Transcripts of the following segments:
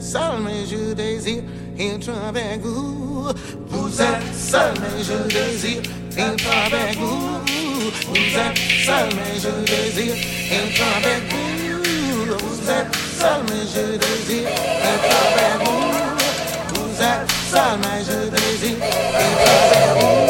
Salome êtes here in Trebek, who's that? Salome vous. here in Trebek, who's that? Salome Judas here in Trebek, Who's that Salome je désire temps avec vous Who's that Salome je désire temps avec vous Who's that Salome je désire temps avec vous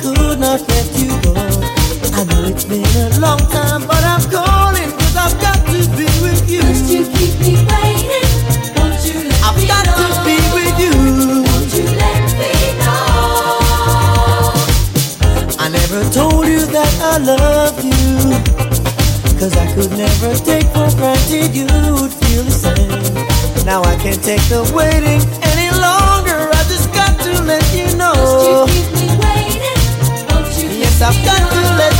could not let you go. I know it's been a long time, but I'm calling cause I've got to be with you. First you keep me waiting, won't you let I've me got know? to be with you. Won't you let me know? I never told you that I love you. Cause I could never take for granted you would feel the same. Now I can't take the waiting any longer. I just got to let you know. I've me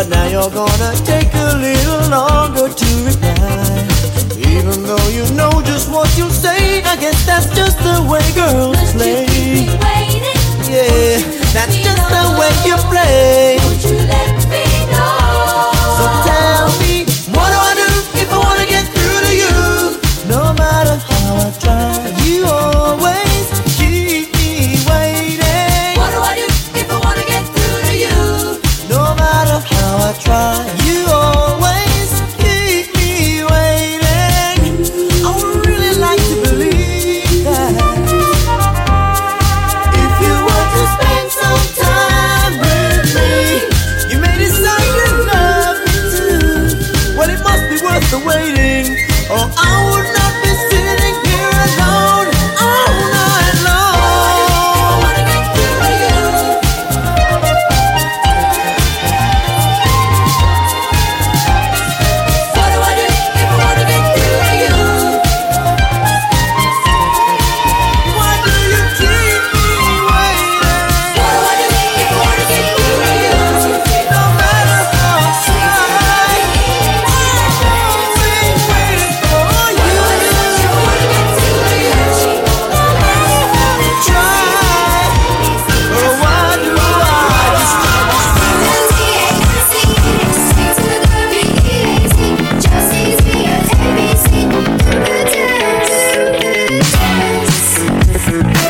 but now you're gonna take a little longer to reply. Even though you know just what you'll say, I guess that's just the way girls play. keep me waiting, Yeah, that's just the way you play. Thank you.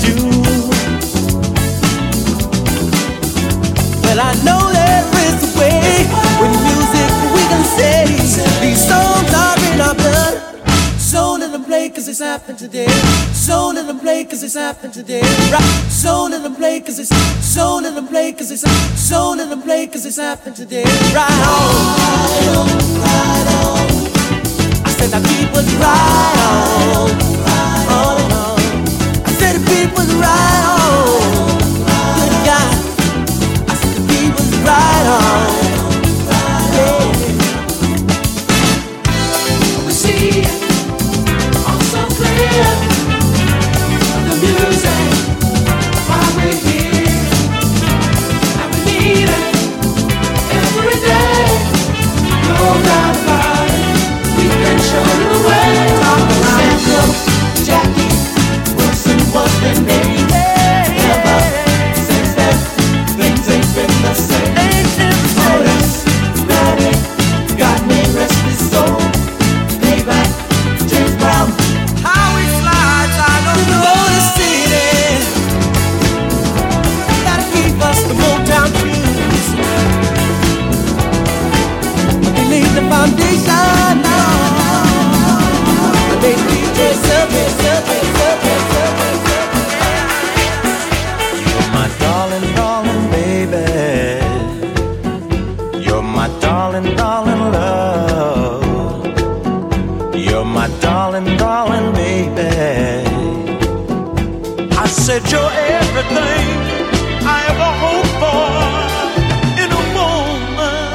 do. Well, I know there is a way with music we can say these songs are in our blood. So in them play cause it's happened today. So in them play cause it's happened today. Right. Play cause it's today. On. Right on, right on. I said that people ride on right on. everything I ever hoped for in a woman.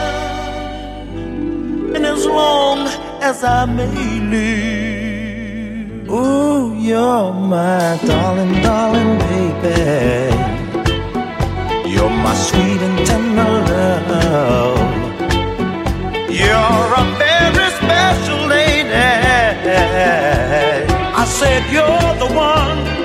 And as long as I may live, ooh, you're my darling, darling baby. You're my sweet and tender love. You're a very special lady. I said you're the one.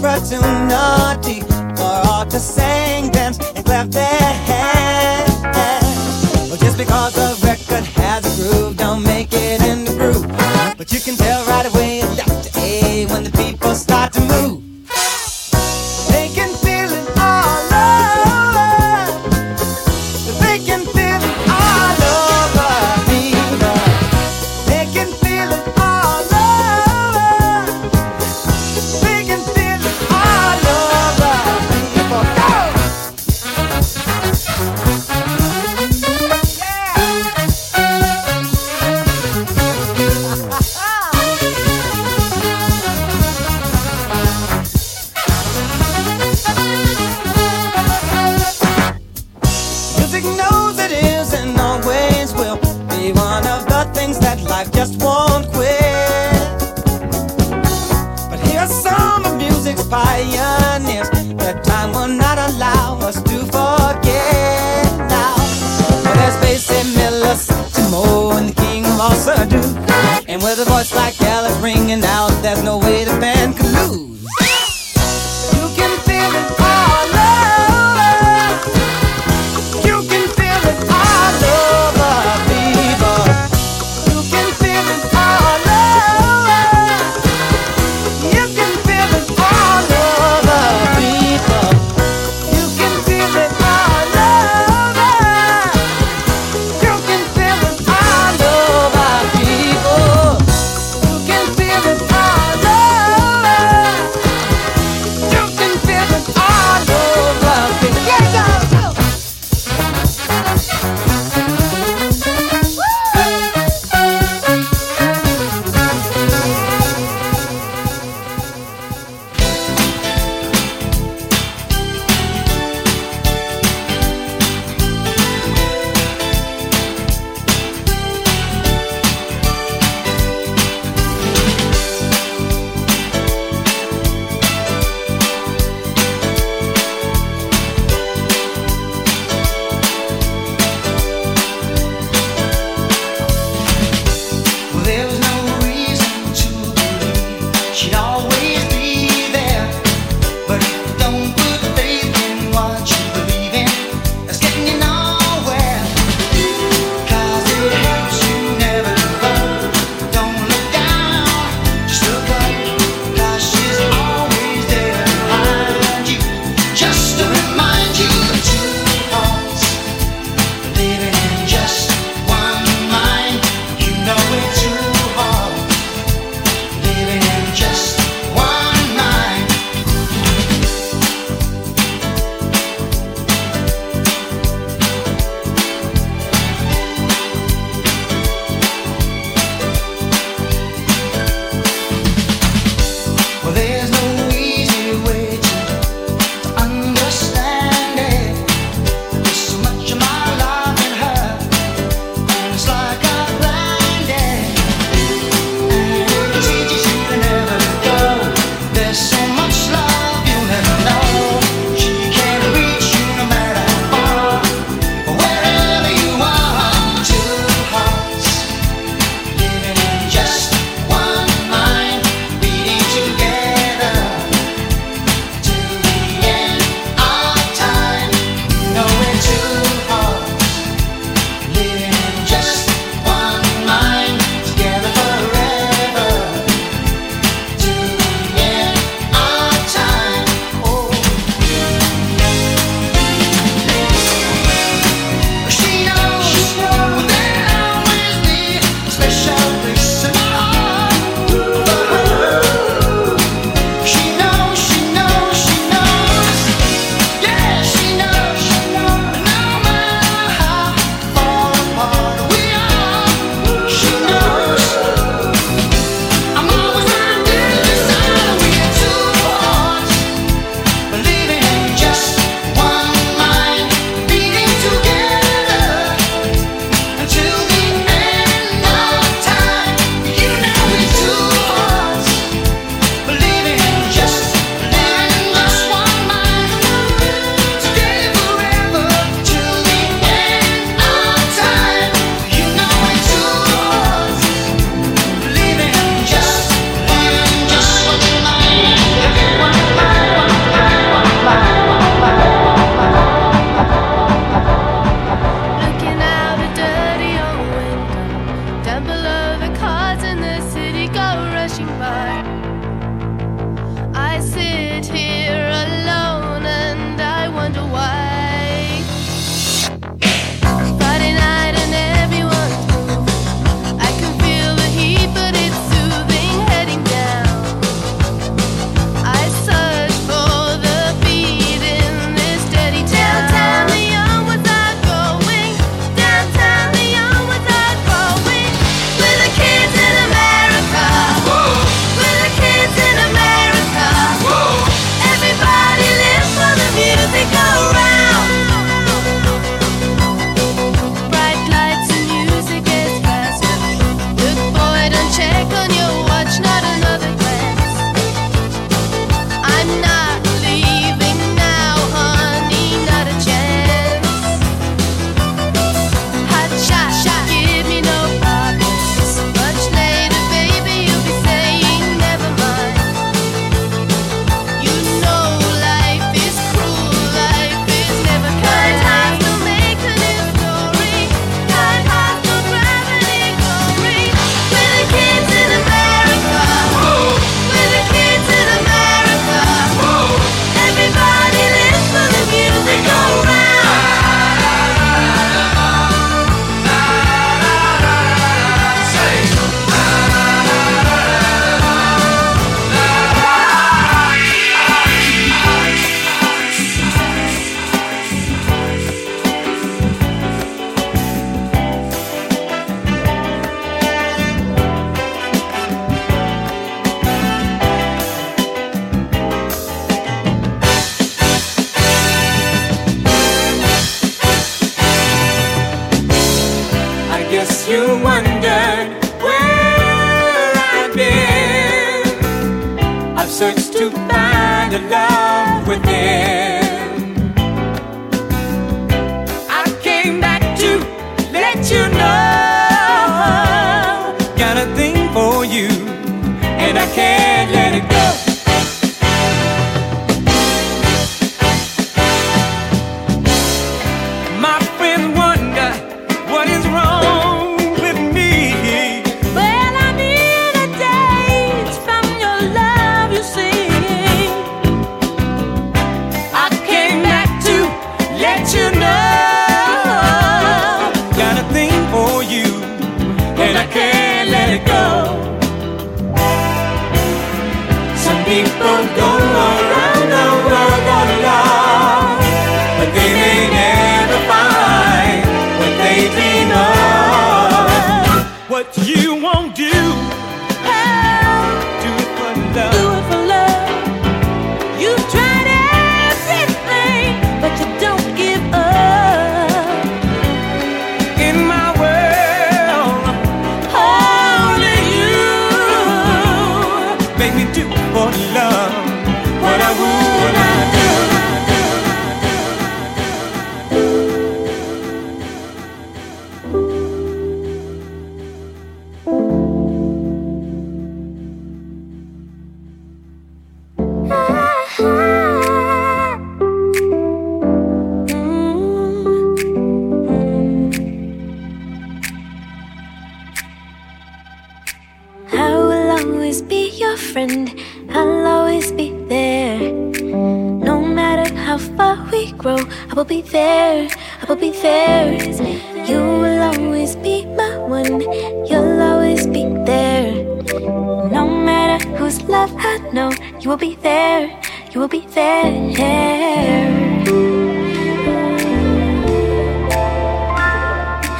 right for naughty, to sing, dance, and clap their hands. Well, just because of searched to find a love within. how far we grow, I will be there, I will be there. You will always be my one, you'll always be there. No matter whose love I know, you will be there, you will be there.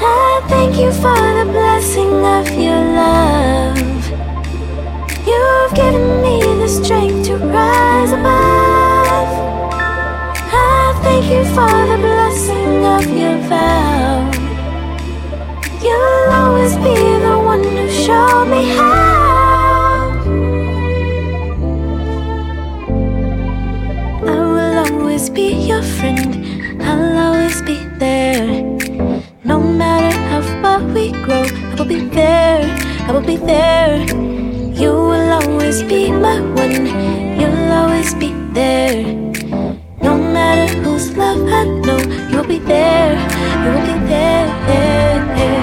I thank you for the blessing of your love. You've given me the strength to rise above you for the blessing of your vow. You'll always be the one who showed me how. I will always be your friend, I'll always be there. No matter how far we grow, I will be there, I will be there. You will always be my one, you'll always be there love, I know you'll be there, you'll be there. there, there.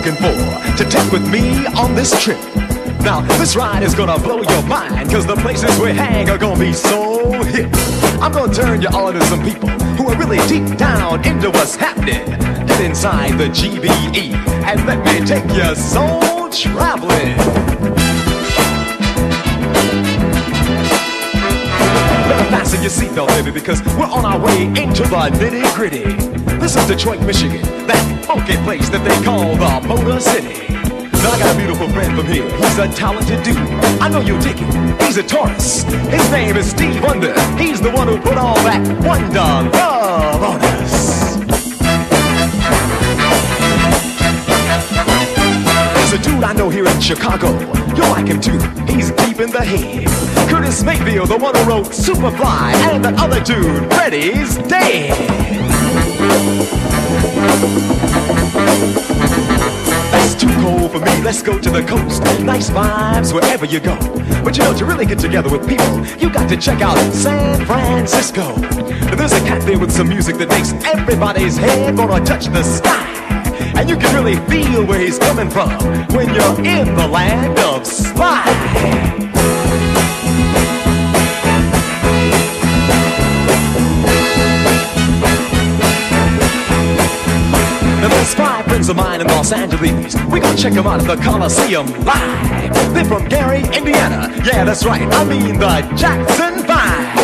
Looking for to take with me on this trip. Now, this ride is gonna blow your mind, cause the places we hang are gonna be so hip. I'm gonna turn you on to some people who are really deep down into what's happening. Get inside the GBE and let me take your soul traveling. Better fasten your seatbelt, baby, because we're on our way into the nitty gritty. This is Detroit, Michigan, that funky place that they call the Motor City. Now I got a beautiful friend from here. He's a talented dude. I know you'll dig it. He's a Taurus. His name is Steve Wonder. He's the one who put all that wonder love on us. There's a dude I know here in Chicago. You'll like him too. He's deep in the head. Curtis Mayfield, the one who wrote Superfly, and that other dude, Freddie's dead. That's too cold for me. Let's go to the coast. Nice vibes wherever you go. But you know, to really get together with people, you got to check out San Francisco. There's a cat there with some music that makes everybody's head wanna touch the sky. And you can really feel where he's coming from when you're in the land of slide. Five friends of mine in Los Angeles. We're gonna check them out at the Coliseum live. They're from Gary, Indiana. Yeah, that's right. I mean the Jackson Five.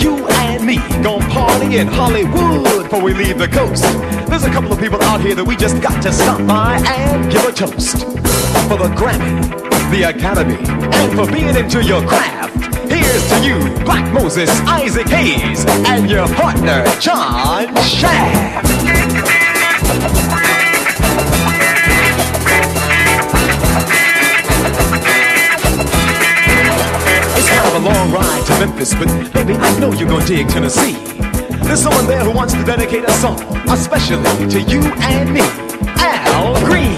You and me gon' party in Hollywood before we leave the coast. There's a couple of people out here that we just got to stop by and give a toast. For the Grammy, the Academy, and for being into your craft. Here's to you, Black Moses, Isaac Hayes, and your partner, John Shaft. It's kind of a long ride to Memphis, but baby, I know you're gonna dig Tennessee. There's someone there who wants to dedicate a song, especially to you and me, Al Green.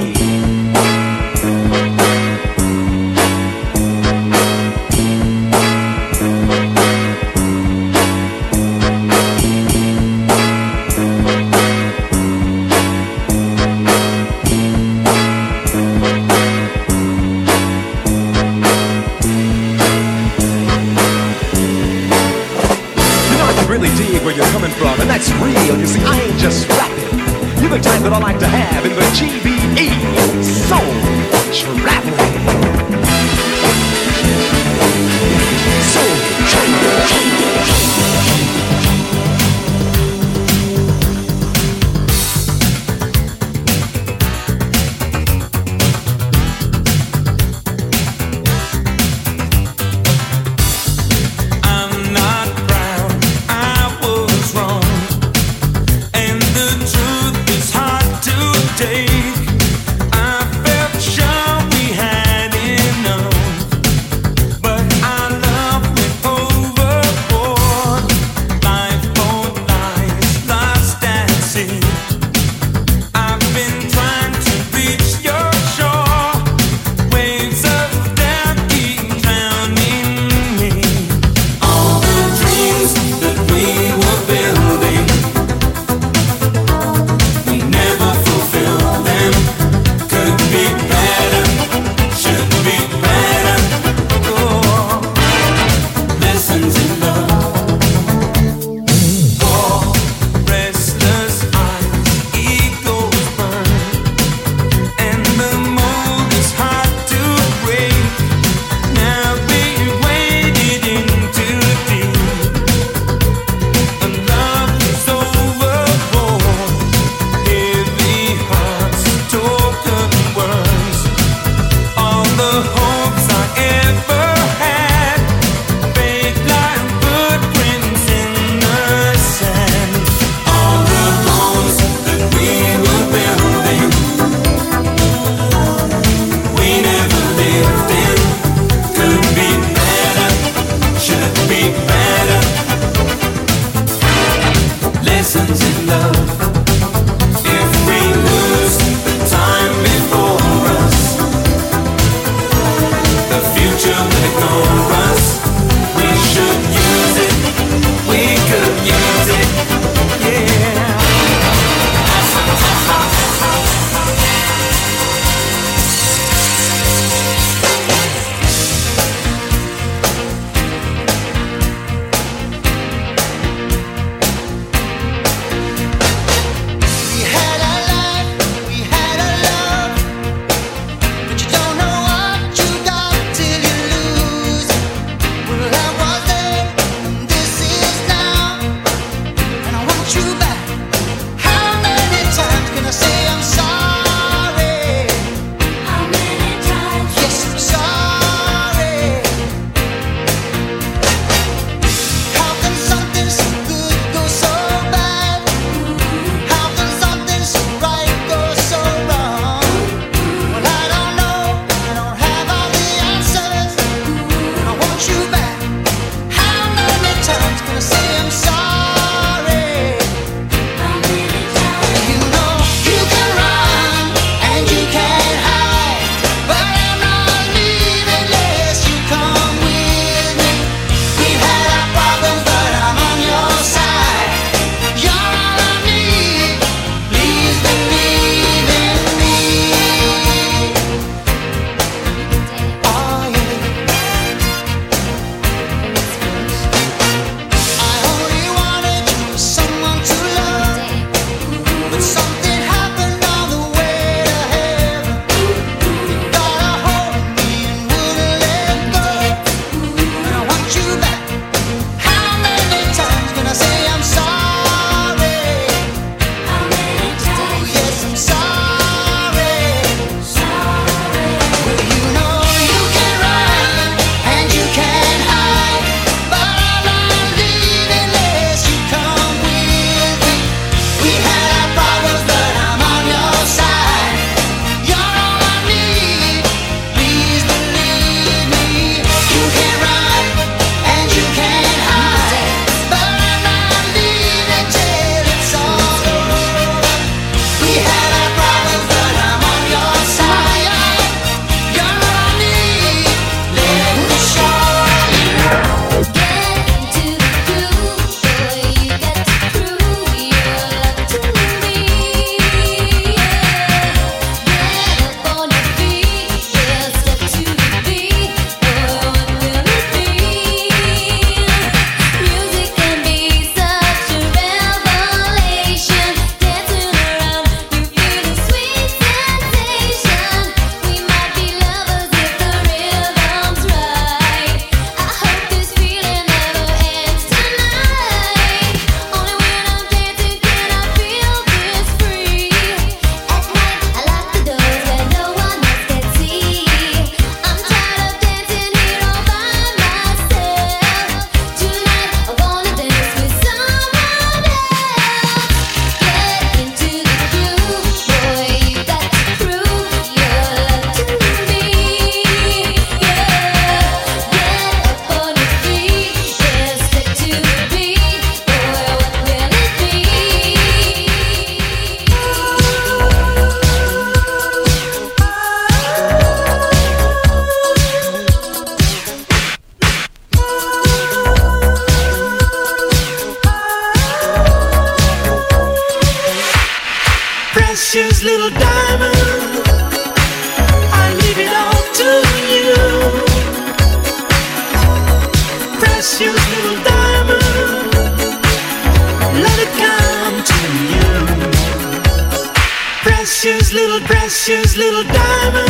precious little, precious little diamond.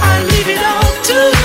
I leave it all to you.